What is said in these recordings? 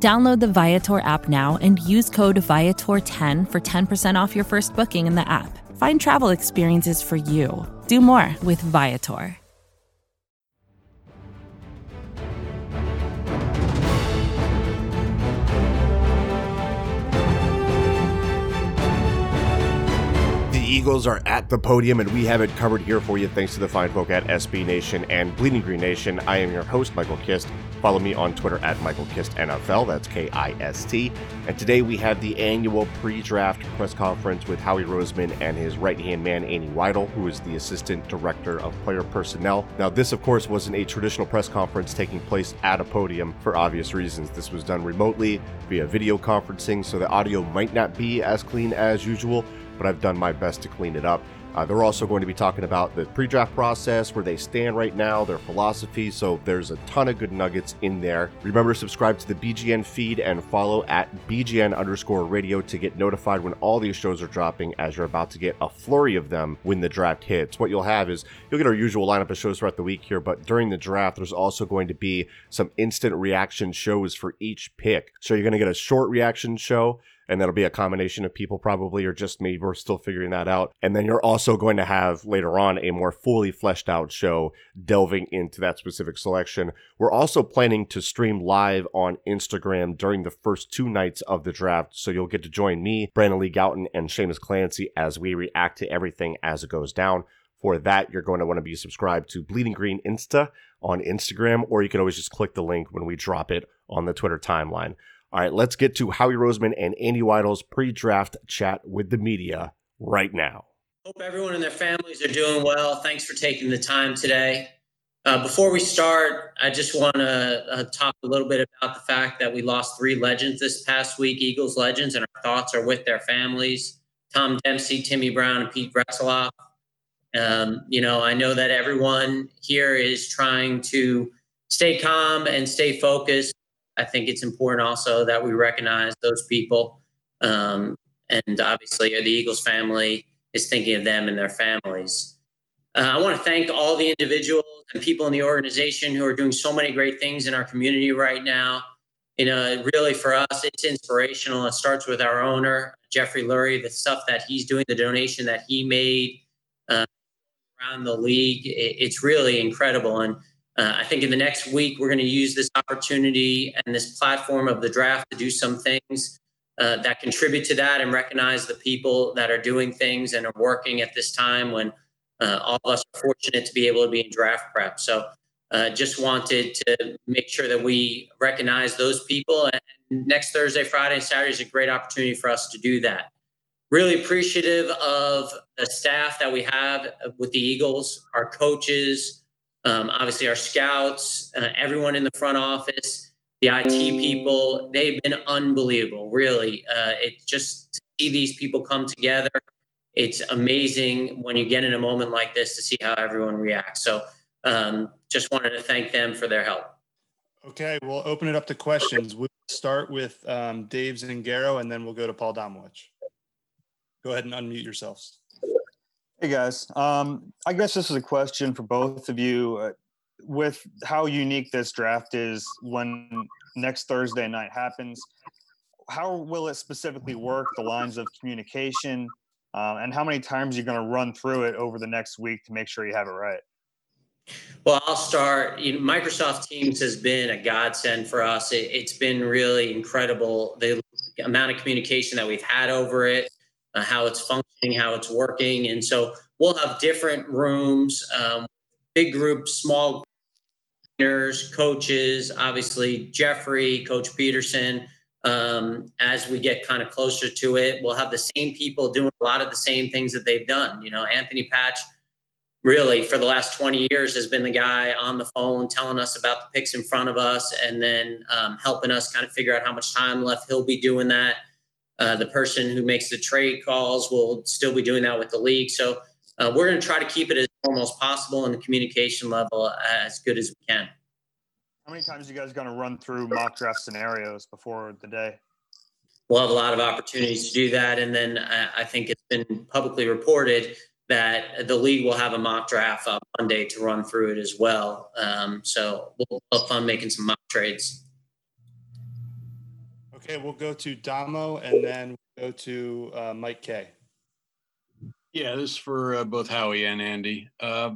Download the Viator app now and use code Viator10 for 10% off your first booking in the app. Find travel experiences for you. Do more with Viator. The Eagles are at the podium, and we have it covered here for you thanks to the fine folk at SB Nation and Bleeding Green Nation. I am your host, Michael Kist. Follow me on Twitter at Michael Kist NFL. That's K I S T. And today we have the annual pre draft press conference with Howie Roseman and his right hand man, Andy Weidl, who is the Assistant Director of Player Personnel. Now, this, of course, wasn't a traditional press conference taking place at a podium for obvious reasons. This was done remotely via video conferencing, so the audio might not be as clean as usual but I've done my best to clean it up. Uh, they're also going to be talking about the pre draft process, where they stand right now, their philosophy. So there's a ton of good nuggets in there. Remember to subscribe to the BGN feed and follow at BGN underscore radio to get notified when all these shows are dropping, as you're about to get a flurry of them when the draft hits. What you'll have is you'll get our usual lineup of shows throughout the week here, but during the draft, there's also going to be some instant reaction shows for each pick. So you're going to get a short reaction show and that'll be a combination of people probably or just me we're still figuring that out. And then you're also going to have later on a more fully fleshed out show delving into that specific selection. We're also planning to stream live on instagram during the first two nights of the draft so you'll get to join me brandon lee gowton and Seamus clancy as we react to everything as it goes down. For that, you're going to want to be subscribed to Bleeding Green Insta on Instagram, or you can always just click the link when we drop it on the Twitter timeline. All right, let's get to Howie Roseman and Andy Weidl's pre draft chat with the media right now. Hope everyone and their families are doing well. Thanks for taking the time today. Uh, before we start, I just want to uh, talk a little bit about the fact that we lost three legends this past week, Eagles legends, and our thoughts are with their families Tom Dempsey, Timmy Brown, and Pete Retzlaff. Um, you know, I know that everyone here is trying to stay calm and stay focused I think it's important also that we recognize those people. Um, and obviously, the Eagles family is thinking of them and their families. Uh, I want to thank all the individuals and people in the organization who are doing so many great things in our community right now. You know, really for us, it's inspirational. It starts with our owner, Jeffrey Lurie, the stuff that he's doing, the donation that he made uh, around the league. It, it's really incredible. And uh, I think in the next week, we're going to use this opportunity and this platform of the draft to do some things uh, that contribute to that and recognize the people that are doing things and are working at this time when uh, all of us are fortunate to be able to be in draft prep. So uh, just wanted to make sure that we recognize those people. And next Thursday, Friday, and Saturday is a great opportunity for us to do that. Really appreciative of the staff that we have with the Eagles, our coaches, um, obviously, our scouts, uh, everyone in the front office, the IT people, they've been unbelievable, really. Uh, it just to see these people come together. It's amazing when you get in a moment like this to see how everyone reacts. So, um, just wanted to thank them for their help. Okay, we'll open it up to questions. We'll start with um, Dave Zangaro, and then we'll go to Paul Domowitch. Go ahead and unmute yourselves. Hey guys, um, I guess this is a question for both of you. Uh, with how unique this draft is, when next Thursday night happens, how will it specifically work? The lines of communication, uh, and how many times you're going to run through it over the next week to make sure you have it right. Well, I'll start. You know, Microsoft Teams has been a godsend for us. It, it's been really incredible the amount of communication that we've had over it uh, how it's functioning, how it's working. And so we'll have different rooms, um, big groups, small trainers, coaches, obviously Jeffrey, Coach Pederson. Um, as we get kind of closer to it, we'll have the same people doing a lot of the same things that they've done. You know, Anthony Patch really for the last 20 years has been the guy on the phone telling us about the picks in front of us and then um, helping us kind of figure out how much time left he'll be doing that Uh, the person who makes the trade calls will still be doing that with the league. So uh, we're going to try to keep it as normal as possible and the communication level as good as we can. How many times are you guys going to run through mock draft scenarios before the day? We'll have a lot of opportunities to do that. And then I, I think it's been publicly reported that the league will have a mock draft on Monday to run through it as well. Um, so we'll have fun making some mock trades. Okay, we'll go to Damo and then we'll go to uh, Mike K. Yeah, this is for uh, both Howie and Andy. Uh,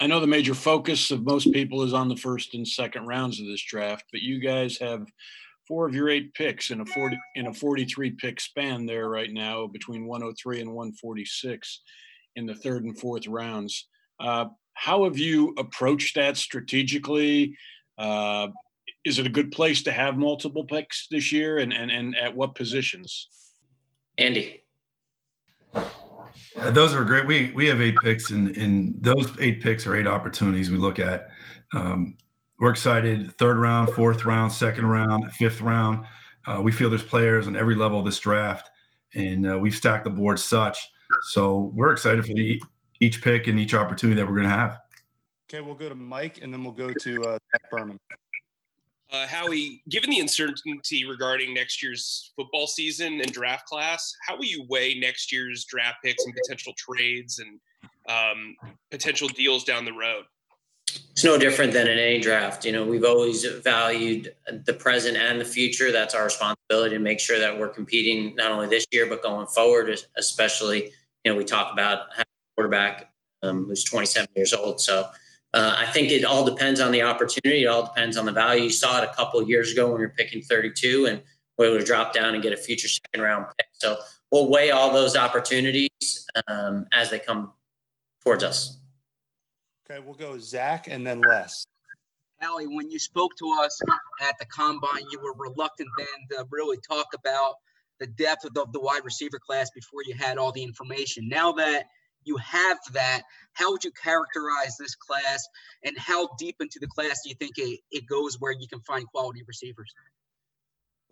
I know the major focus of most people is on the first and second rounds of this draft, but you guys have four of your eight picks in a 40 in a 43 pick span there right now between 103 and 146 in the third and fourth rounds. Uh, how have you approached that strategically? Uh, is it a good place to have multiple picks this year, and and and at what positions? Andy. Uh, those are great. We we have eight picks, and and those eight picks are eight opportunities we look at. Um, we're excited. Third round, fourth round, second round, fifth round. Uh, we feel there's players on every level of this draft, and uh, we've stacked the board such. So we're excited for the each pick and each opportunity that we're going to have. Okay, we'll go to Mike, and then we'll go to uh, Zach Berman. Uh, Howie, given the uncertainty regarding next year's football season and draft class, how will you weigh next year's draft picks and potential trades and um, potential deals down the road? It's no different than in any draft. You know, we've always valued the present and the future. That's our responsibility to make sure that we're competing not only this year but going forward. Especially, you know, we talk about having a quarterback um, who's 27 years old. So uh, I think it all depends on the opportunity. It all depends on the value. You saw it a couple of years ago when we were picking 32 and we would drop down and get a future second round pick. So we'll weigh all those opportunities um, as they come towards us. Okay, we'll go Zach and then Les. Howie, when you spoke to us at the combine, you were reluctant then to really talk about the depth of the, the wide receiver class before you had all the information. Now that you have that, how would you characterize this class and how deep into the class do you think it, it goes where you can find quality receivers?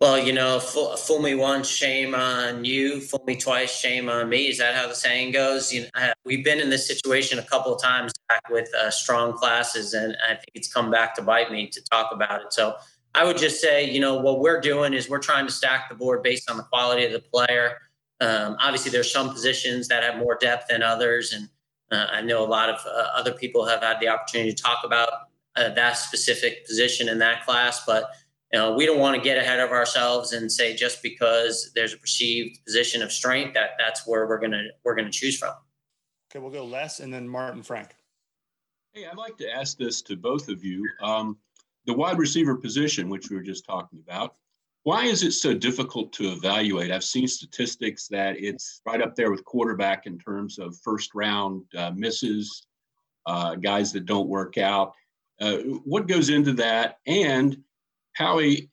Well, you know, fool, fool, me once, shame on you. Fool me twice, shame on me. Is that how the saying goes? You know, we've been in this situation a couple of times back with uh, strong classes, and I think it's come back to bite me to talk about it. So I would just say, you know, what we're doing is we're trying to stack the board based on the quality of the player. Um, obviously, there's some positions that have more depth than others, and uh, I know a lot of uh, other people have had the opportunity to talk about uh, that specific position in that class. But you know, we don't want to get ahead of ourselves and say just because there's a perceived position of strength that that's where we're gonna we're gonna choose from. Okay, we'll go Les and then Martin Frank. Hey, I'd like to ask this to both of you. Um, the wide receiver position, which we were just talking about, why is it so difficult to evaluate? I've seen statistics that it's right up there with quarterback in terms of first round uh, misses, uh, guys that don't work out. Uh, what goes into that? And Howie,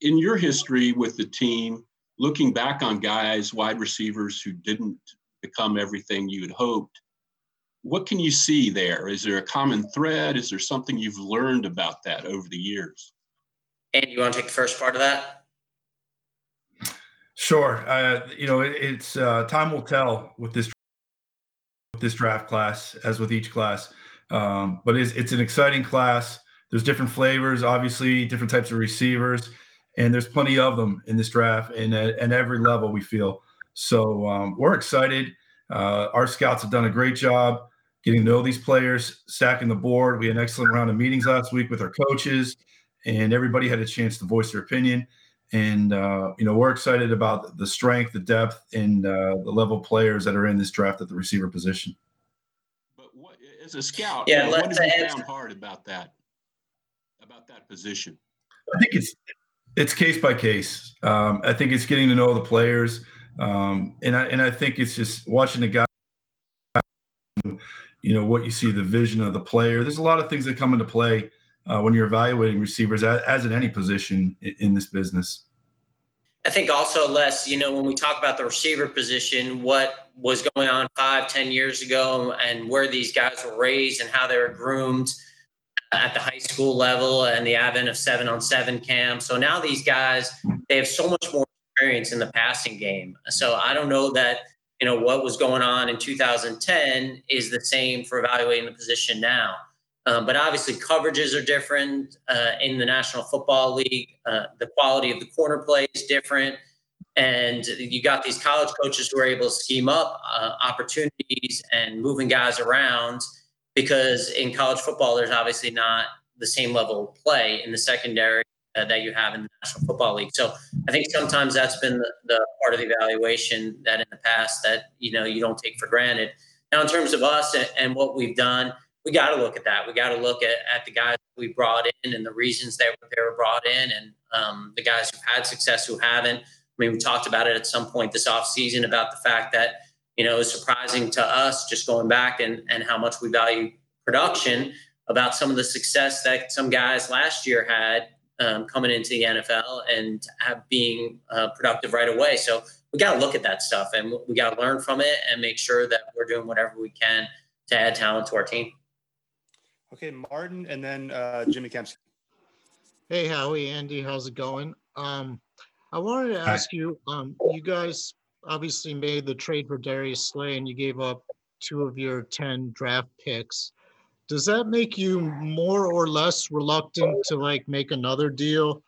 in your history with the team, looking back on guys, wide receivers who didn't become everything you had hoped, what can you see there? Is there a common thread? Is there something you've learned about that over the years? And you want to take the first part of that? Sure. Uh, you know, it, it's uh, time will tell with this with this draft class, as with each class. Um, but it's, it's an exciting class. There's different flavors, obviously, different types of receivers, and there's plenty of them in this draft and at, every level. We feel so um, we're excited. Uh, our scouts have done a great job getting to know these players, stacking the board. We had an excellent round of meetings last week with our coaches, and everybody had a chance to voice their opinion and uh, you know we're excited about the strength, the depth, and uh, the level of players that are in this draft at the receiver position. But what, as a scout, yeah, what have you found hard about that? About that position? I think it's it's case by case. Um, I think it's getting to know the players, um, and I and I think it's just watching the guy. You know what you see, the vision of the player. There's a lot of things that come into play uh, when you're evaluating receivers, as, as in any position in, in this business. I think also, Les, you know, when we talk about the receiver position, what was going on five, ten years ago and where these guys were raised and how they were groomed at the high school level and the advent of seven on seven camp. So now these guys, they have so much more experience in the passing game. So I don't know that you know what was going on in 2010 is the same for evaluating the position now. Um, but obviously, coverages are different uh, in the National Football League. Uh, the quality of the corner play is different. And you got these college coaches who are able to scheme up uh, opportunities and moving guys around because in college football, there's obviously not the same level of play in the secondary uh, that you have in the National Football League. So I think sometimes that's been the, the, part of the evaluation that in the past that you know you don't take for granted. Now, in terms of us and, and what we've done, we got to look at that. We got to look at, at the guys we brought in and the reasons they were, they were brought in, and um, the guys who've had success who haven't. I mean, we talked about it at some point this offseason about the fact that you know it's surprising to us just going back and and how much we value production about some of the success that some guys last year had um, coming into the NFL and being uh, productive right away. So we got to look at that stuff and we got to learn from it and make sure that we're doing whatever we can to add talent to our team. Okay, Martin, and then uh, Jimmy Kempski. Hey, Howie, Andy, how's it going? Um, I wanted to ask you. Um, you guys obviously made the trade for Darius Slay, and you gave up two of your ten draft picks does that make you more or less reluctant to like make another deal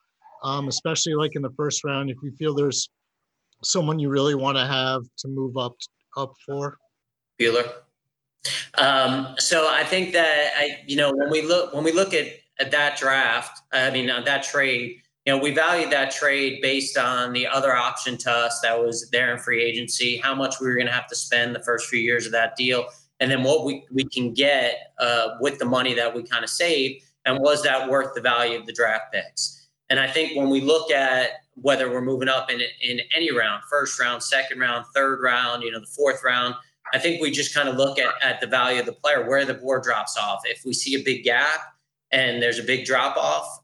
um, especially like in the first round if you feel there's someone you really want to have to move up up for Bueller. Um, so I think that I, you know, when we look when we look at at that draft, I mean uh, that trade, you know, we valued that trade based on the other option to us that was there in free agency, how much we were going to have to spend the first few years of that deal, and then what we, we can get uh, with the money that we kind of saved and was that worth the value of the draft picks? And i think when we look at whether we're moving up in, in any round first round second round third round you know the fourth round i think we just kind of look at, at the value of the player where the board drops off if we see a big gap and there's a big drop off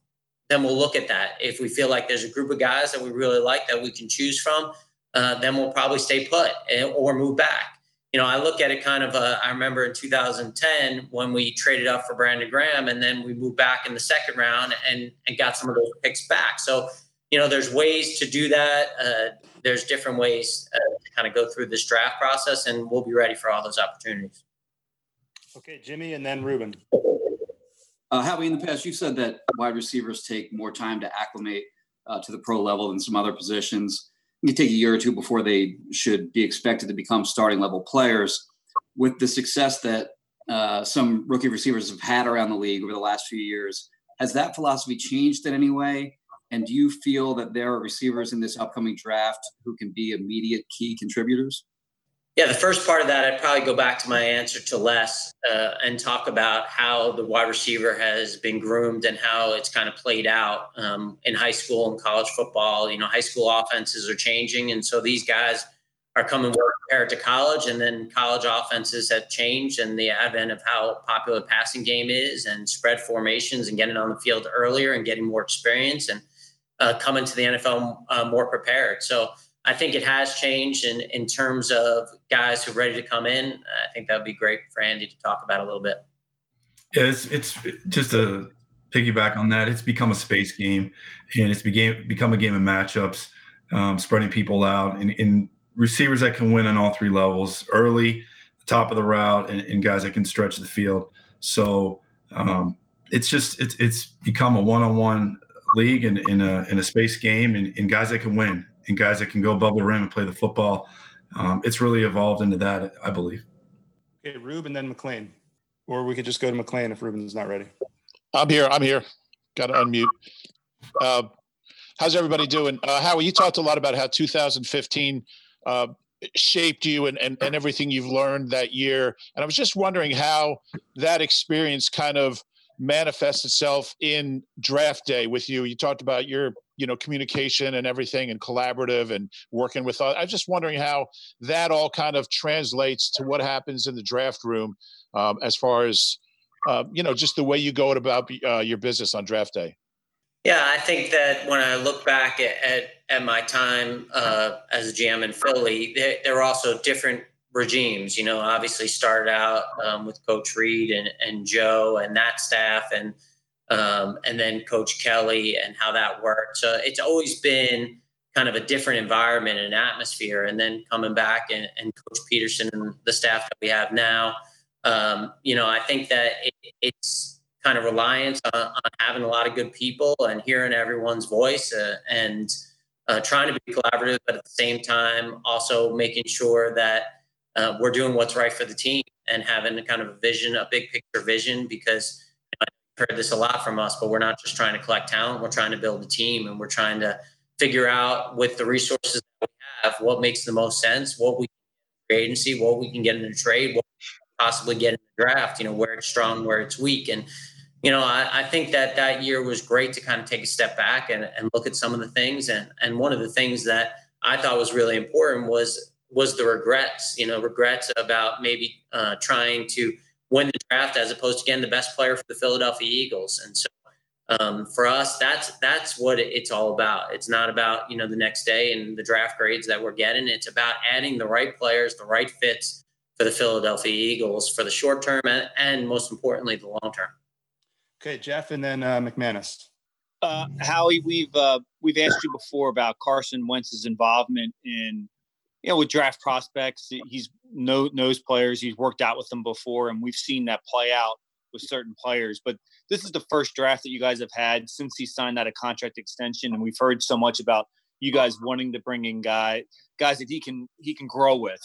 then we'll look at that if we feel like there's a group of guys that we really like that we can choose from uh, then we'll probably stay put eh, or move back you know, I look at it kind of. Uh, I remember in 2010 when we traded up for Brandon Graham, and then we moved back in the second round and and got some of those picks back. So, you know, there's ways to do that. Uh, there's different ways uh, to kind of go through this draft process, and we'll be ready for all those opportunities. Okay, Jimmy, and then Ruben. Uh, Howie, in the past, you said that wide receivers take more time to acclimate uh, to the pro level than some other positions it take a year or two before they should be expected to become starting level players. With the success that uh, some rookie receivers have had around the league over the last few years, has that philosophy changed in any way? And do you feel that there are receivers in this upcoming draft who can be immediate key contributors? Yeah, the first part of that, I'd probably go back to my answer to Les uh, and talk about how the wide receiver has been groomed and how it's kind of played out um, in high school and college football. You know, high school offenses are changing, and so these guys are coming more prepared to college, and then college offenses have changed, and the advent of how popular passing game is, and spread formations, and getting on the field earlier, and getting more experience, and uh, coming to the NFL uh, more prepared. So I think it has changed in, in terms of guys who are ready to come in. I think that would be great for Andy to talk about a little bit. Yeah, it's, it's just a piggyback on that. It's become a space game, and it's became become a game of matchups, um, spreading people out, and, and, receivers that can win on all three levels, early, top of the route, and, and guys that can stretch the field. So um, it's just it's it's become a one-on-one league and in, in, a in a space game, and, and guys that can win and guys that can go above the rim and play the football. Um, it's really evolved into that, I believe. Okay, Rube and then McLane. Or we could just go to McLane if Ruben's not ready. I'm here. I'm here. Got to unmute. Uh, how's everybody doing? Uh, Howie, you talked a lot about how 2015 uh, shaped you and, and, and everything you've learned that year. And I was just wondering how that experience kind of manifests itself in draft day with you. You talked about your you know communication and everything and collaborative and working with i was just wondering how that all kind of translates to what happens in the draft room um, as far as uh, you know just the way you go about uh, your business on draft day yeah i think that when i look back at, at, at my time uh, as a gm in philly there, there were also different regimes you know obviously started out um, with coach Reid and, and joe and that staff and um, and then Coach Kelly and how that worked. So it's always been kind of a different environment and atmosphere. And then coming back and, and Coach Pederson and the staff that we have now, um, you know, I think that it, it's kind of reliance on, on, having a lot of good people and hearing everyone's voice uh, and uh, trying to be collaborative, but at the same time, also making sure that uh, we're doing what's right for the team and having a kind of a vision, a big picture vision, because I've heard this a lot from us, but we're not just trying to collect talent, we're trying to build a team and we're trying to figure out with the resources that we have what makes the most sense, what we agency, what we can get in a trade, what possibly get in the draft, you know, where it's strong, where it's weak. And, you know, I, I, think that that year was great to kind of take a step back and, and look at some of the things. And, and one of the things that I thought was really important was was the regrets, you know, regrets about maybe uh, trying to win the draft as opposed to getting the best player for the Philadelphia Eagles. And so um, for us, that's that's what it's all about. It's not about you know the next day and the draft grades that we're getting. It's about adding the right players, the right fits for the Philadelphia Eagles for the short term and, and most importantly the long term. Okay, Jeff, and then uh, McManus. Uh, Howie, we've uh, we've asked you before about Carson Wentz's involvement in you know with draft prospects. He's know, knows players. He's worked out with them before, and we've seen that play out with certain players. But this is the first draft that you guys have had since he signed that a contract extension, and we've heard so much about you guys wanting to bring in guy guys that he can he can grow with.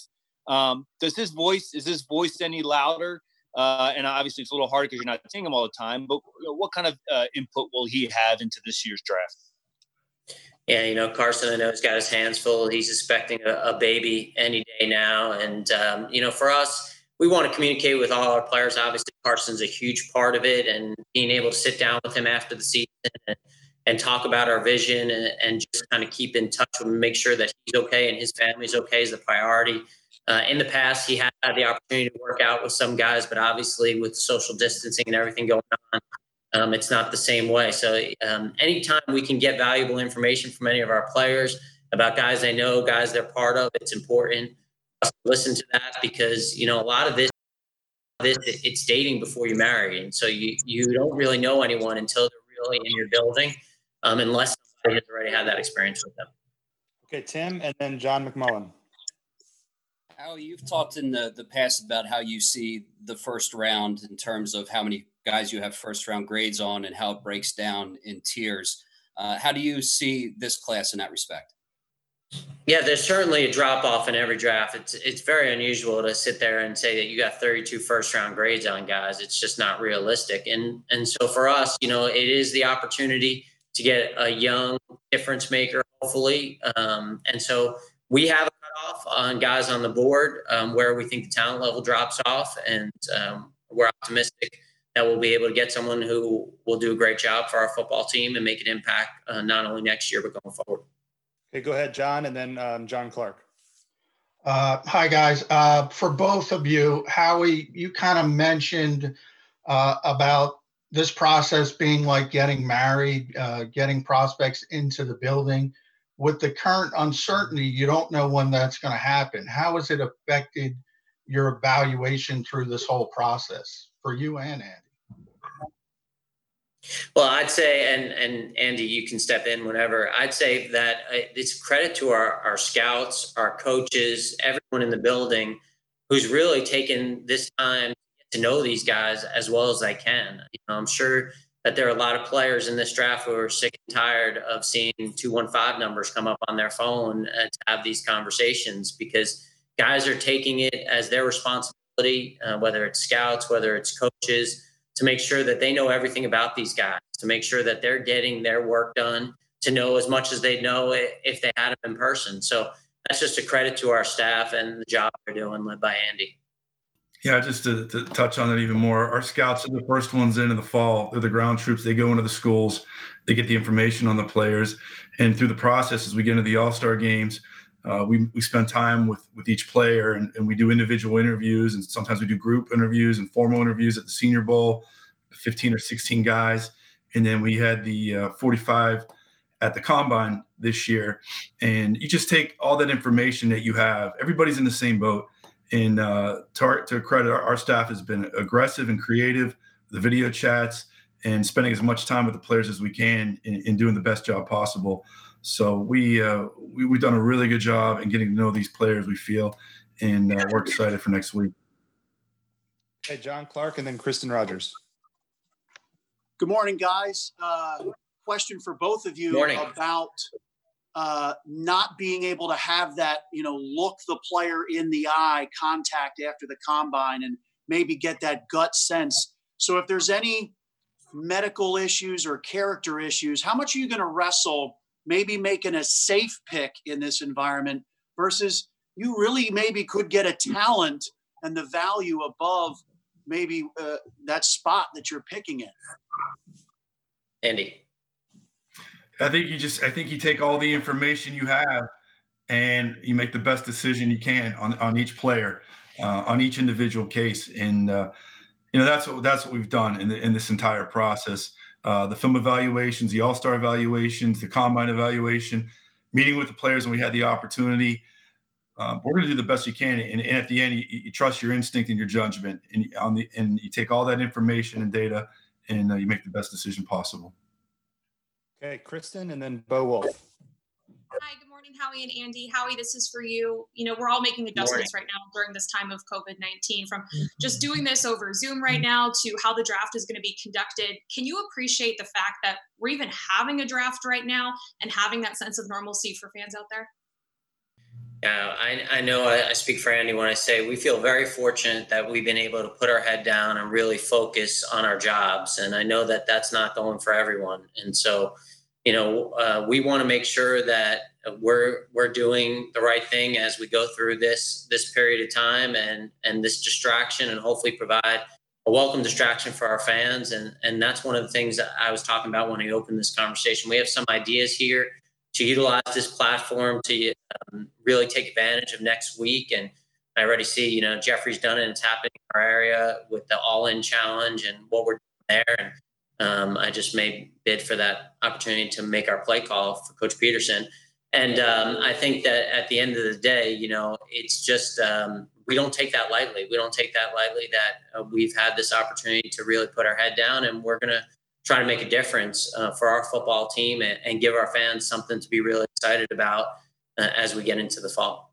Um, does his voice is his voice any louder? Uh, and obviously, it's a little harder because you're not seeing him all the time. But what kind of uh, input will he have into this year's draft? Yeah, you know, Carson, I know he's got his hands full. He's expecting a, a baby any day now, and um, you know, for us, we want to communicate with all our players. Obviously, Carson's a huge part of it, and being able to sit down with him after the season and, and talk about our vision and, and, just kind of keep in touch him, make sure that he's okay and his family's okay is the priority. Uh, in the past, he had the opportunity to work out with some guys, but obviously, with social distancing and everything going on, um, it's not the same way. So, um, anytime we can get valuable information from any of our players about guys they know, guys they're part of, it's important listen to that because you know a lot of this this it's dating before you marry. And so you you don't really know anyone until they're really in your building um, unless somebody has already had that experience with them. Okay tim and then john mcmullen. How you've talked in the, the past about how you see the first round in terms of how many guys you have first round grades on and how it breaks down in tiers uh, how do you see this class in that respect yeah, there's certainly a drop off in every draft. It's it's very unusual to sit there and say that you got 32 first round grades on guys. It's just not realistic. And and so for us, you know, it is the opportunity to get a young difference maker, hopefully. Um, and so we have a cutoff on guys on the board um, where we think the talent level drops off, and um, we're optimistic that we'll be able to get someone who will do a great job for our football team and make an impact uh, not only next year but going forward. Okay, go ahead, John, and then um, John Clark. Uh, hi, guys. Uh, for both of you, Howie, you kind of mentioned uh, about this process being like getting married, uh, getting prospects into the building. With the current uncertainty, you don't know when that's going to happen. How has it affected your evaluation through this whole process for you and Andy? Well, I'd say, and and Andy, you can step in whenever. I'd say that uh, it's credit to our our scouts, our coaches, everyone in the building, who's really taken this time to know these guys as well as they can. You know, I'm sure that there are a lot of players in this draft who are sick and tired of seeing two one five numbers come up on their phone and to have these conversations because guys are taking it as their responsibility, uh, whether it's scouts, whether it's coaches to make sure that they know everything about these guys, to make sure that they're getting their work done, to know as much as they know if they had them in person. So that's just a credit to our staff and the job they're doing, led by Andy. Yeah, just to, to, touch on that even more, our scouts are the first ones in in the fall. They're the ground troops. They go into the schools, they get the information on the players, and through the process, as we get into the All Star games, uh, we, we spend time with with each player and, and we do individual interviews and sometimes we do group interviews and formal interviews at the senior bowl 15 or 16 guys. And then we had the uh, 45 at the combine this year. And you just take all that information that you have everybody's in the same boat. And uh, to, to credit our, our staff has been aggressive and creative the video chats and spending as much time with the players as we can in, in doing the best job possible So we, uh, we we've done a really good job in getting to know these players. We feel, and uh, we're excited for next week. Hey, John Clark, and then Kristen Rogers. Good morning, guys. Uh, question for both of you Morning. about uh, not being able to have that, you know, look the player in the eye contact after the combine and maybe get that gut sense. So, if there's any medical issues or character issues, how much are you going to wrestle maybe making a safe pick in this environment versus you really maybe could get a talent and the value above maybe uh, that spot that you're picking in? Andy. I think you just I think you take all the information you have and you make the best decision you can on, on each player, uh, on each individual case. And uh, you know that's what that's what we've done in, the, in this entire process. Uh, the film evaluations, the All Star evaluations, the combine evaluation, meeting with the players when we had the opportunity. Um, we're going to do the best you can, and, and at the end, you, you, trust your instinct and your judgment, and on the and you take all that information and data, and uh, you make the best decision possible. Okay, Kristen, and then Bo Wulf. Hi, Howie and Andy. Howie, this is for you. You know, we're all making adjustments right now during this time of COVID 19 from mm-hmm. just doing this over Zoom right mm-hmm. now to how the draft is going to be conducted. Can you appreciate the fact that we're even having a draft right now and having that sense of normalcy for fans out there? Yeah, I, I know I, I speak for Andy when I say we feel very fortunate that we've been able to put our head down and really focus on our jobs. And I know that that's not going for everyone. And so, you know, uh, we want to make sure that we're we're doing the right thing as we go through this this period of time and and this distraction, and hopefully provide a welcome distraction for our fans. And and that's one of the things that I was talking about when I opened this conversation. We have some ideas here to utilize this platform to um, really take advantage of next week. And I already see, you know, Jeffrey's done it. It's happening in our area with the All In Challenge and what we're doing there. And um, I just made bid for that opportunity to make our play call for Coach Pederson. And um, I think that at the end of the day, you know, it's just um, we don't take that lightly. We don't take that lightly that uh, we've had this opportunity to really put our head down, and we're gonna try to make a difference uh, for our football team and, and, give our fans something to be really excited about uh, as we get into the fall.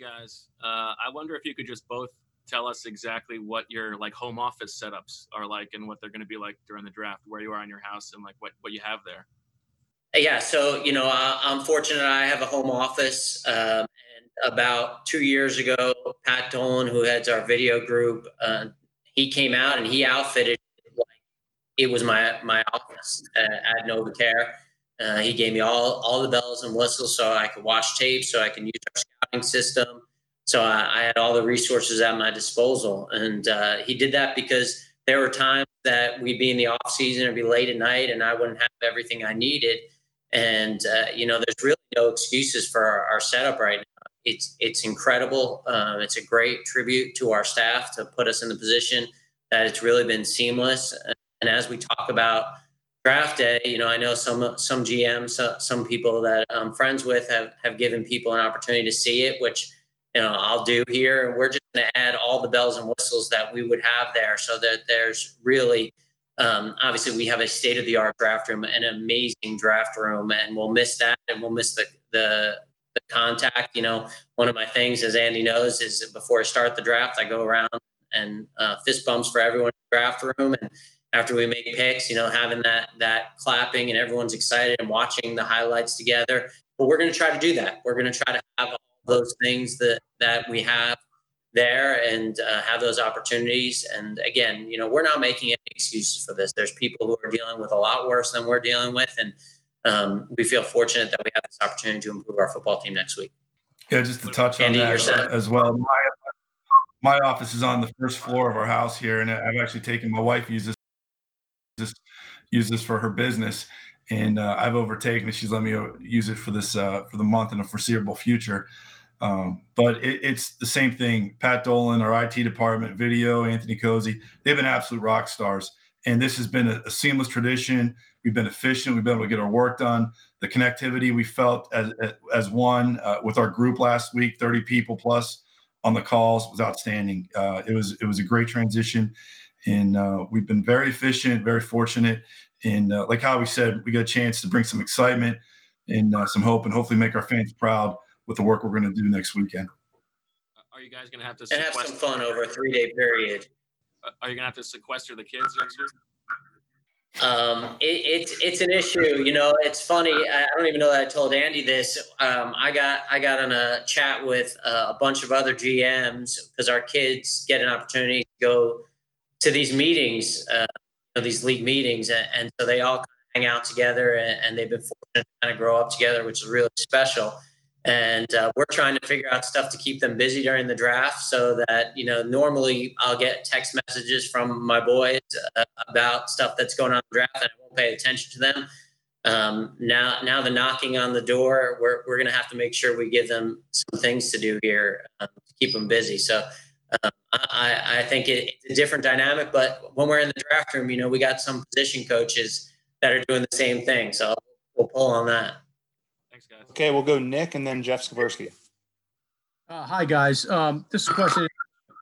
Guys, uh, I wonder if you could just both tell us exactly what your like home office setups are like and what they're going to be like during the draft, where you are in your house, and like what what you have there. Yeah, so you know, I'm fortunate. I have a home office. Um, and about two years ago, Pat Dolan, who heads our video group, uh, he came out and he outfitted like it was my my office at NovaCare. Uh, he gave me all all the bells and whistles so I could watch tape, so I can use our scouting system so I, I, had all the resources at my disposal, and uh, he did that because there were times that we'd be in the off season or be late at night, and I wouldn't have everything I needed. And uh, you know, there's really no excuses for our, our setup right now. It's it's incredible. Uh, it's a great tribute to our staff to put us in the position that it's really been seamless. And as we talk about draft day, you know, I know some some GMs, some people that I'm friends with have have given people an opportunity to see it, which you know I'll do here, and we're just going to add all the bells and whistles that we would have there, so that there's really um, obviously we have a state of the art draft room, an amazing draft room, and we'll miss that, and we'll miss the the the contact. You know, one of my things, as Andy knows, is before I start the draft, I go around and uh, fist bumps for everyone in the draft room, and after we make picks, you know, having that that clapping and everyone's excited and watching the highlights together. But we're going to try to do that. We're going to try to have those things that that we have there and uh, have those opportunities. And again, you know, we're not making any excuses for this. There's people who are dealing with a lot worse than we're dealing with, and um, we feel fortunate that we have this opportunity to improve our football team next week. Yeah, just to touch on Andy, that yourself. as well. My, my office is on the first floor of our house here, and I've actually taken my wife use this use this for her business, and uh, I've overtaken it. She's let me uh, use it for this uh, for the month in a foreseeable future. Um, but it, it's the same thing. Pat Dolan, our IT department, video, Anthony Cozy, they've been absolute rock stars. And this has been a, a, seamless tradition. We've been efficient. We've been able to get our work done. The connectivity we felt as, as one uh, with our group last week, 30 people plus on the calls was outstanding. Uh, it was it was a great transition, and uh, we've been very efficient, very fortunate. And uh, like how we said, we got a chance to bring some excitement and uh, some hope, and hopefully make our fans proud with the work we're going to do next weekend. Are you guys going to have to and have some fun over a three day period? Are you going to have to sequester the kids next week? Um, it, it's it's an issue. You know, it's funny. I don't even know that I told Andy this. Um, I got I got on a chat with uh, a bunch of other GMs because our kids get an opportunity to go to these meetings, uh, you know, these league meetings, and, and, so they all hang out together, and, and they've been fortunate to kind of grow up together, which is really special. And uh, we're trying to figure out stuff to keep them busy during the draft so that you know normally i'll get text messages from my boys uh, about stuff that's going on in the draft and i won't pay attention to them. Um, now now the knocking on the door we're, we're going to have to make sure we give them some things to do here um, to keep them busy. So um, I, I think it, it's a different dynamic but when we're in the draft room you know we got some position coaches that are doing the same thing so we'll pull on that Thanks, guys. Okay, we'll go Nick and then Jeff Skversky. Uh, hi, guys. Um, this question,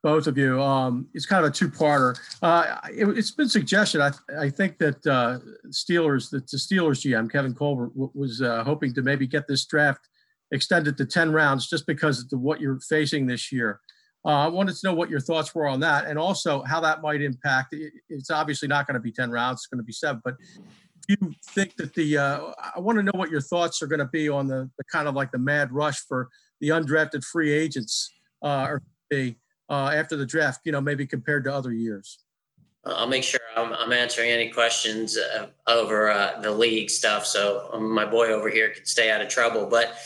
both of you, um, it's kind of a two-parter. Uh, it, has been suggested. I, I think that uh, Steelers, that the Steelers GM Kevin Colbert w- was uh, hoping to maybe get this draft extended to ten rounds, just because of what you're facing this year. Uh, I wanted to know what your thoughts were on that, and also how that might impact. It, it's obviously not going to be ten rounds; it's going to be seven. But do you think that the uh, I want to know what your thoughts are going to be on the, the kind of like the mad rush for the undrafted free agents uh, or be uh, after the draft, you know, maybe compared to other years. I'll make sure I'm, I'm answering any questions uh, over uh, the league stuff, so my boy over here can stay out of trouble. But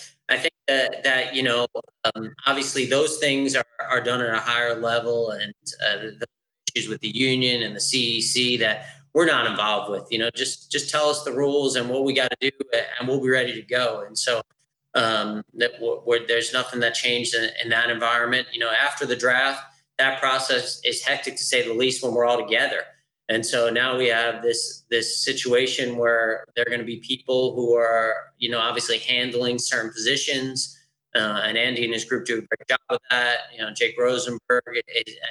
that, that you know, um, obviously those things are, are done at a higher level, and uh, the issues with the union and the CEC that we're not involved with. You know, just just tell us the rules and what we got to do, and we'll be ready to go. And so um, that there's nothing that changed in, in, that environment. You know, after the draft, that process is hectic to say the least when we're all together. And so now we have this this situation where there are going to be people who are, you know, obviously handling certain positions. Uh, and Andy and his group do a great job with that. You know, Jake Rosenberg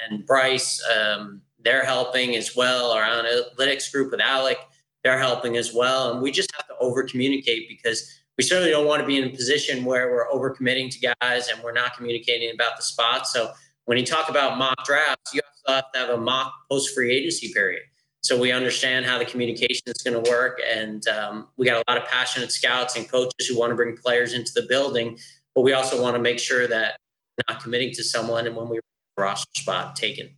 and Bryce. Um, they're helping as well. Our analytics group with Alec, they're helping as well. And we just have to over communicate because we certainly don't want to be in a position where we're over committing to guys and we're not communicating about the spots. So when you talk about mock drafts, you have to have a mock post free agency period. So we understand how the communication is going to work. And um, we got a lot of passionate scouts and coaches who want to bring players into the building. But we also want to make sure that not committing to someone and when we roster spot taken.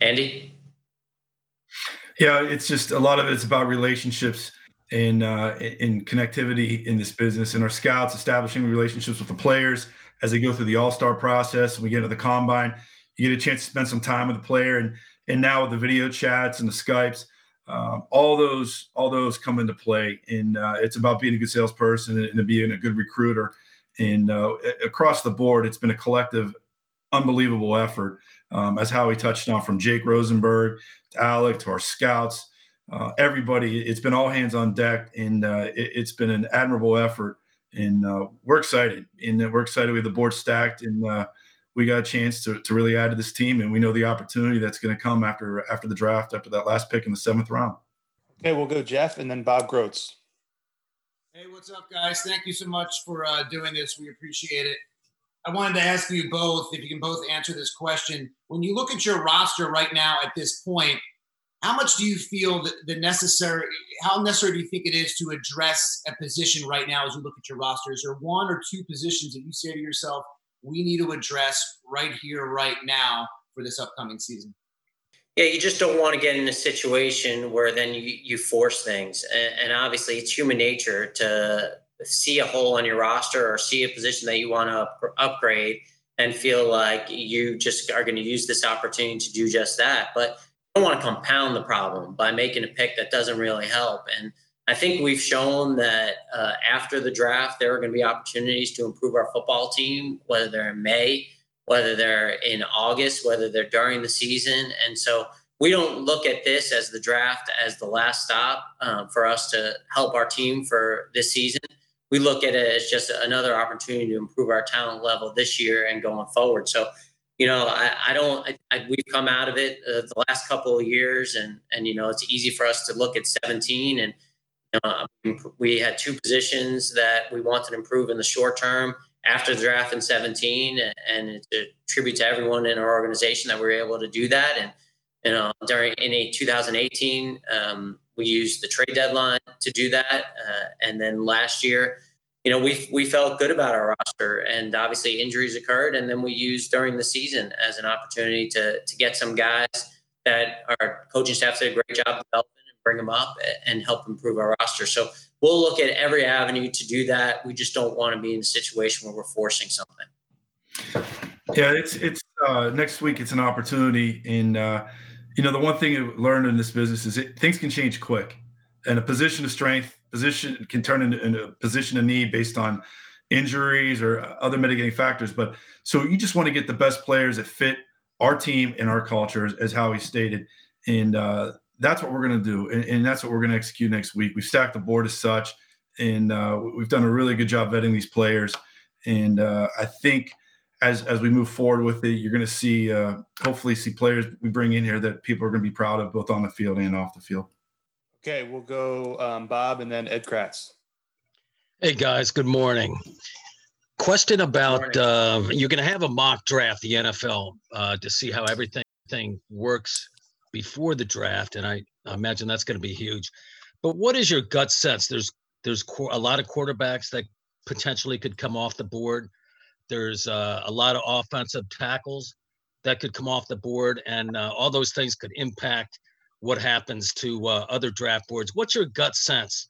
Andy? Yeah, it's just a lot of it's about relationships and uh, in connectivity in this business and our scouts establishing relationships with the players as they go through the all-star process and we get to the combine you get a chance to spend some time with the player and and now with the video chats and the skypes um, all those all those come into play and uh, it's about being a good salesperson and being a good recruiter and uh, across the board it's been a collective unbelievable effort um, as Howie touched on, from Jake Rosenberg to Alec to our scouts, uh, everybody. It's been all hands on deck, and uh, it, has been an admirable effort. And uh, we're excited, and we're excited. We have the board stacked, and uh, we got a chance to, to really add to this team. And we know the opportunity that's going to come after after the draft, after that last pick in the seventh round. Okay, we'll go Jeff, and then Bob Grotz. Hey, what's up, guys? Thank you so much for uh, doing this. We appreciate it. I wanted to ask you both if you can both answer this question. When you look at your roster right now at this point, how much do you feel that the necessary how necessary do you think it is to address a position right now as you look at your roster? Is there one or two positions that you say to yourself, we need to address right here, right now for this upcoming season? Yeah, you just don't want to get in a situation where then you, you force things. And, and obviously, it's human nature to see a hole on your roster or see a position that you want to up, upgrade and feel like you just are going to use this opportunity to do just that. But don't want to compound the problem by making a pick that doesn't really help. And I think we've shown that uh, after the draft, there are going to be opportunities to improve our football team, whether they're in May, whether they're in August, whether they're during the season. And so we don't look at this as the draft as the last stop um, for us to help our team for this season. We look at it as just another opportunity to improve our talent level this year and going forward. So, you know, I, I don't. I, I, we've come out of it uh, the last couple of years, and and you know, it's easy for us to look at 17 and we had two positions that we wanted to improve in the short term after the draft in 17, and it's a tribute to everyone in our organization that we were able to do that. And you know, during in a 2018, um, we used the trade deadline to do that, uh, and then last year, you know, we we felt good about our roster, and obviously injuries occurred, and then we used during the season as an opportunity to to get some guys that our coaching staff did a great job developing and bring them up and help improve our roster. So we'll look at every avenue to do that. We just don't want to be in a situation where we're forcing something. Yeah, it's it's uh, next week. It's an opportunity, and uh, you know the one thing you learn in this business is it, things can change quick, and a position of strength position can turn into, into a position of need based on injuries or other mitigating factors. But so you just want to get the best players that fit our team and our culture, as, as Howie stated, and uh, that's what we're going to do, and, and, that's what we're going to execute next week. We've stacked the board as such, and uh, we've done a really good job vetting these players. And uh, I think as as we move forward with it, you're going to see, uh, hopefully, see players we bring in here that people are going to be proud of, both on the field and off the field. Okay, we'll go um, Bob and then Ed Kracz. Hey guys, good morning. Question about uh, you're going to have a mock draft, the NFL, uh, to see how everything thing works before the draft, and I, I imagine that's going to be huge. But what is your gut sense? There's there's a lot of quarterbacks that potentially could come off the board. There's uh, a lot of offensive tackles that could come off the board, and uh, all those things could impact what happens to uh, other draft boards. What's your gut sense,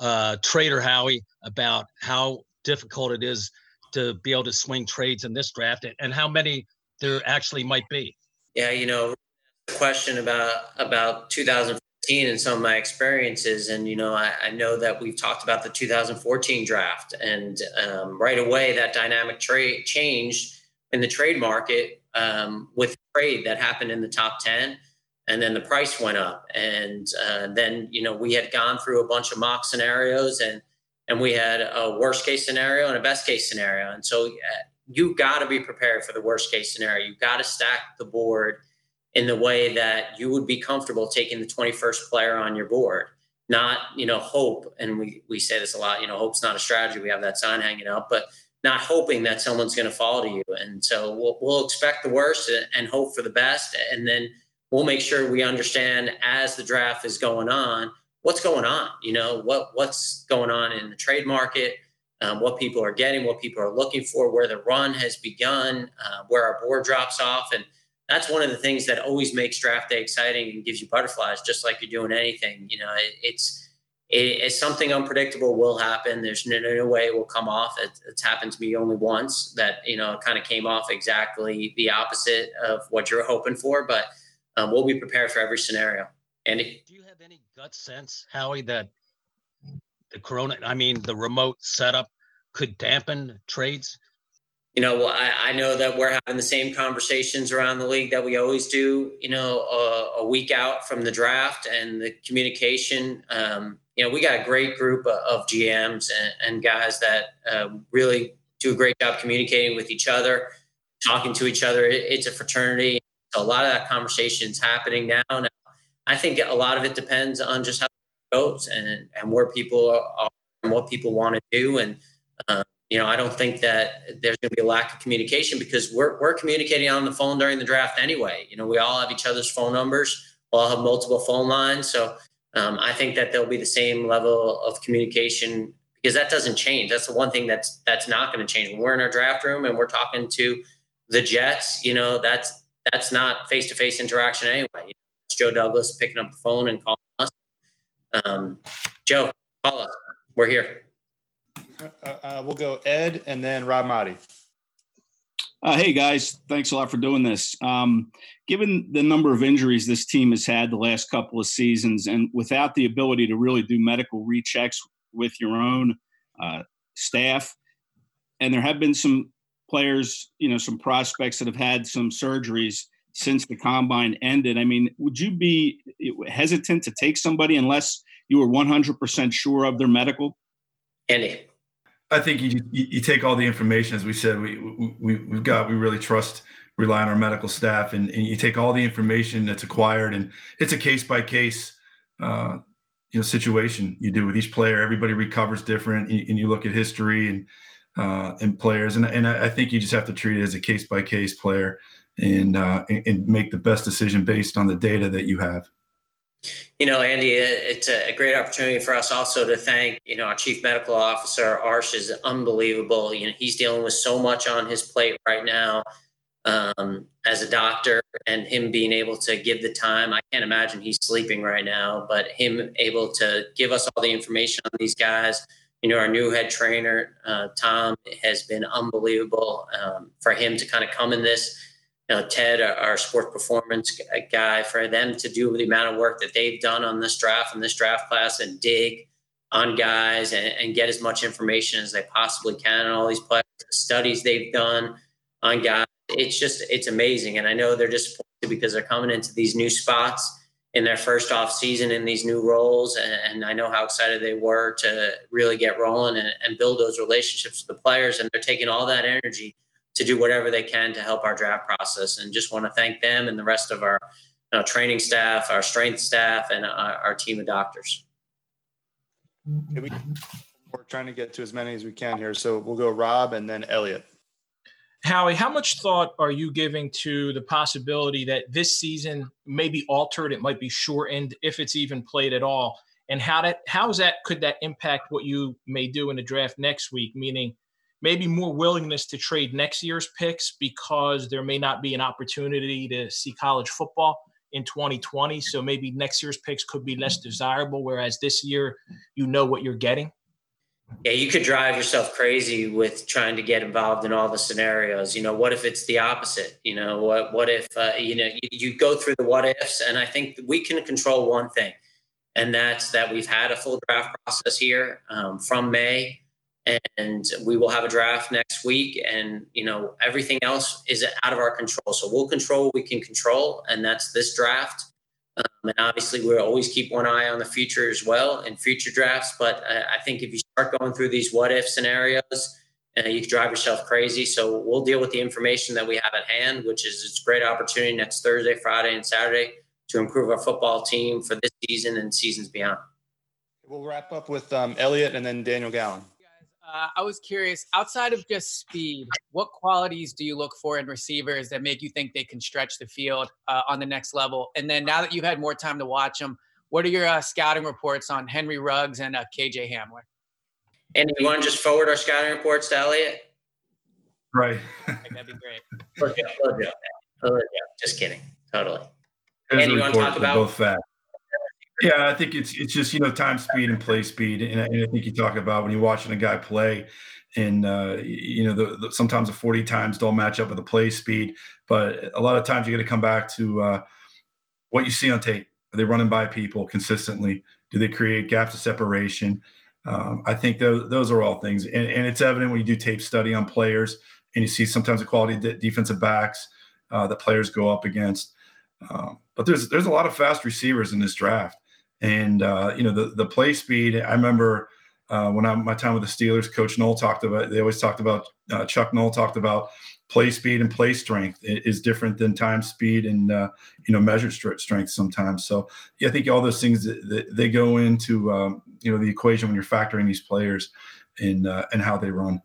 uh, Trader Howie, about how difficult it is to be able to swing trades in this draft, and how many there actually might be? Yeah, you know, question about about 2015 and some of my experiences, and you know, I, I know that we've talked about the 2014 draft, and um, right away that dynamic trade changed in the trade market um, with trade that happened in the top 10 and then the price went up. And uh, then you know we had gone through a bunch of mock scenarios and and we had a worst case scenario and a best case scenario. And so uh, you got to be prepared for the worst case scenario. You got to stack the board in the way that you would be comfortable taking the 21st player on your board. Not you know hope and we we say this a lot you know hope's not a strategy. We have that sign hanging up but not hoping that someone's going to fall to you. And so we'll, we'll expect the worst and hope for the best. And then we'll make sure we understand as the draft is going on what's going on you know what what's going on in the trade market um, what people are getting what people are looking for where the run has begun uh, where our board drops off and that's one of the things that always makes draft day exciting and gives you butterflies, just like you're doing anything. You know, it, it's it, it's something unpredictable will happen. There's no, no way it will come off. It, it's happened to me only once that you know kind of came off exactly the opposite of what you're hoping for. But um, we'll be prepared for every scenario. Andy, do you have any gut sense, Howie, that the corona, I mean, the remote setup could dampen trades? you know, I, I, know that we're having the same conversations around the league that we always do, you know, a, a week out from the draft and the communication. Um, you know, we got a great group of GMs and, and guys that uh, really do a great job communicating with each other, talking to each other. It, it's a fraternity. So a lot of that conversation is happening now. I think a lot of it depends on just how it goes and, and where people are and what people want to do. And, uh, you know, I don't think that there's going to be a lack of communication because we're, we're communicating on the phone during the draft anyway. You know, we all have each other's phone numbers. We'll all have multiple phone lines. So um, I think that there'll be the same level of communication because that doesn't change. That's the one thing that's that's not going to change. When we're in our draft room and we're talking to the Jets, you know, that's that's not face to face interaction anyway. You know, it's Joe Douglas picking up the phone and calling us. Um, Joe, call us. We're here. Uh, uh, we'll go Ed and then Rob Maaddi. Uh, hey guys, thanks a lot for doing this. Um, given the number of injuries this team has had the last couple of seasons, and without the ability to really do medical rechecks with your own uh, staff, and there have been some players, you know, some prospects that have had some surgeries since the combine ended. I mean, would you be hesitant to take somebody unless you were 100% sure of their medical? Andy. I think you, you, you take all the information, as we said, we, we, we've got, we really trust, rely on our medical staff and, and you take all the information that's acquired and it's a case by case, uh, you know, situation you do with each player. Everybody recovers different and, and you look at history and, uh, and players. And, and I think you just have to treat it as a case by case player and, uh, and, make the best decision based on the data that you have. You know, Andy, it's a great opportunity for us also to thank, you know, our chief medical officer, Arsh is unbelievable. You know, he's dealing with so much on his plate right now um, as a doctor and him being able to give the time. I can't imagine he's sleeping right now, but him able to give us all the information on these guys. You know, our new head trainer, uh, Tom, has been unbelievable um, for him to kind of come in this you know, Ted, our sports performance guy, for them to do the amount of work that they've done on this draft and this draft class and dig on guys and, and, get as much information as they possibly can on all these players, the studies they've done on guys. It's just, it's amazing. And I know they're disappointed because they're coming into these new spots in their first off season in these new roles. And, I know how excited they were to really get rolling and, and build those relationships with the players. And they're taking all that energy to do whatever they can to help our draft process. And just want to thank them and the rest of our you know, training staff, our strength staff, and our, our team of doctors. we, are trying to get to as many as we can here. So we'll go Rob and then Elliot. Howie, how much thought are you giving to the possibility that this season may be altered? It might be shortened if it's even played at all. And how that how is that could that impact what you may do in the draft next week? Meaning, maybe more willingness to trade next year's picks because there may not be an opportunity to see college football in 2020. So maybe next year's picks could be less desirable, whereas this year you know what you're getting. Yeah, you could drive yourself crazy with trying to get involved in all the scenarios. You know, what if it's the opposite? You know, what what if uh, you know you, you go through the what ifs, and I think we can control one thing, and that's that we've had a full draft process here um, from May and we will have a draft next week and you know everything else is out of our control so we'll control what we can control and that's this draft and obviously we'll always keep one eye on the future as well in future drafts but uh, i think if you start going through these what if scenarios uh, you drive yourself crazy. So we'll deal with the information that we have at hand which is it's a great opportunity next thursday friday and saturday to improve our football team for this season and seasons beyond. We'll wrap up with um, elliot and then daniel gallen uh, I was curious, outside of just speed, what qualities do you look for in receivers that make you think they can stretch the field uh, on the next level? And then now that you've had more time to watch them, what are your uh, scouting reports on Henry Ruggs and uh, KJ Hamler? And you want to just forward our scouting reports to Elliot? Right. That'd be great. Just kidding. Totally. and you want to talk about both fast. Yeah, I think it's it's just you know time, speed, and play speed, and I, and I think you talk about when you're watching a guy play, and uh, you know the, the, sometimes the 40 times don't match up with the play speed, but a lot of times you got to come back to uh, what you see on tape. Are they running by people consistently? Do they create gaps of separation? Um, I think those those are all things, and, and, it's evident when you do tape study on players, and you see sometimes the quality de- defensive backs uh, that players go up against. Um, but there's there's a lot of fast receivers in this draft and uh, you know the the play speed. I remember uh, when I my time with the Steelers, Coach Noll talked about. They always talked about uh, Chuck Noll talked about play speed and play strength is different than time speed and uh, you know measured strength sometimes. So yeah, I think all those things that, they go into um, you know the equation when you're factoring these players and uh, and how they run.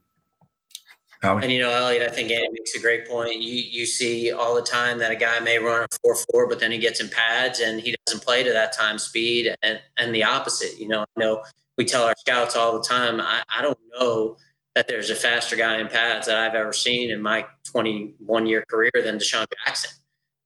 Howie? And you know, Elliot, I think Andy makes a great point. You you see all the time that a guy may run a four four, but then he gets in pads and he doesn't play to that time speed, and and the opposite. You know, I know we tell our scouts all the time. I, I don't know that there's a faster guy in pads that I've ever seen in my 21 year career than DeSean Jackson.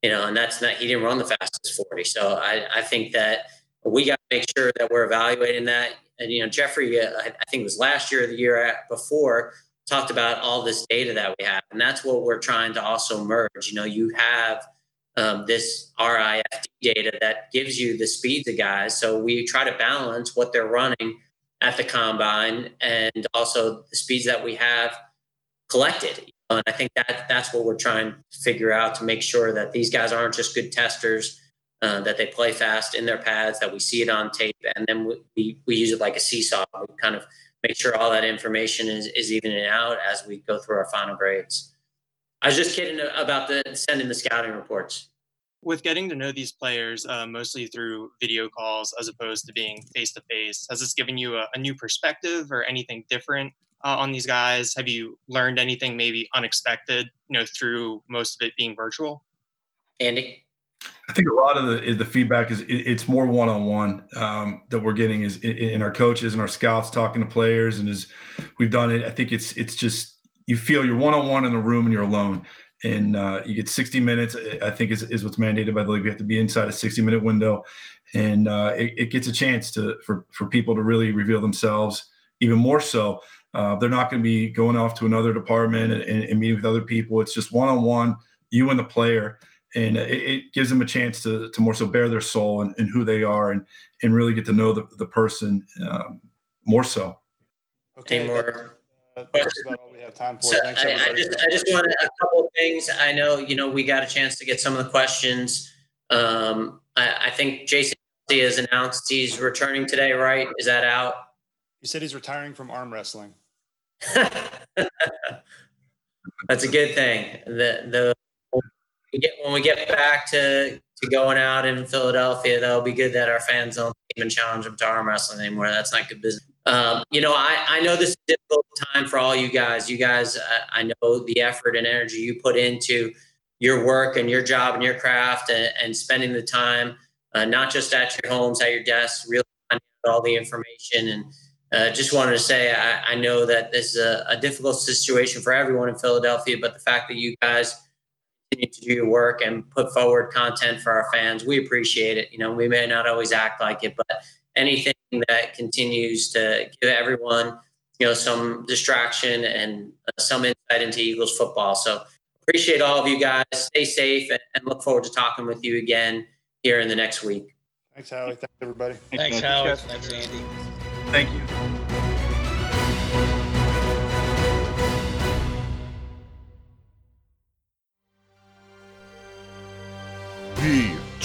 You know, and that's not he didn't run the fastest 40. So I I think that we got to make sure that we're evaluating that. and you know, Jeffrey, uh, I think it was last year or the year before, talked about all this data that we have, and that's what we're trying to also merge. You know, you have um, this RFID data that gives you the speeds of guys, so we try to balance what they're running at the combine and also the speeds that we have collected. And I think that that's what we're trying to figure out to make sure that these guys aren't just good testers, uh, that they play fast in their pads, that we see it on tape, and then we, we, we use it like a seesaw. We kind of make sure all that information is, is evening out as we go through our final grades. I was just kidding about the sending the scouting reports. With getting to know these players uh, mostly through video calls as opposed to being face to face, has this given you a, a, new perspective or anything different uh, on these guys? Have you learned anything maybe unexpected, you know, through most of it being virtual? Andy, I think a lot of the the feedback is it, it's more one on one that we're getting is in, in our coaches and our scouts talking to players, and as we've done it, I think it's it's just you feel you're one on one in the room and you're alone and uh, you get 60 minutes. I think is, is what's mandated by the league. We have to be inside a 60 minute window, and uh, it, it, gets a chance to for for people to really reveal themselves even more so. Uh, they're not going to be going off to another department and, and, and, meeting with other people. It's just one on one, you and the player, and it, it, gives them a chance to to more so bare their soul and, and who they are, and and really get to know the the person um, more so. Okay, more that's about all we have time for. So Thanks, I, I everybody. just, I just wanted a couple of things. I know, you know, we got a chance to get some of the questions. Um, I, I think Jason has announced he's returning today, right? Is that out? He said he's retiring from arm wrestling. That's a good thing. The the we get when we get back to to going out in Philadelphia, that'll be good that our fans don't even challenge them to arm wrestling anymore. That's not good business. Um, you know, I, I know this is a difficult time for all you guys. You guys, I, I know the effort and energy you put into your work and your job and your craft and, and spending the time, uh, not just at your homes, at your desks, really all the information. And uh, just wanted to say, I, I know that this is a, a difficult situation for everyone in Philadelphia, but the fact that you guys continue to do your work and put forward content for our fans. We appreciate it. You know, we may not always act like it, but anything that continues to give everyone, you know, some distraction and uh, some insight into Eagles football. So appreciate all of you guys. Stay safe and look forward to talking with you again here in the next week. Thanks, Howie. Thanks, everybody. Thanks, Howie. Thanks, Andy. Thank you.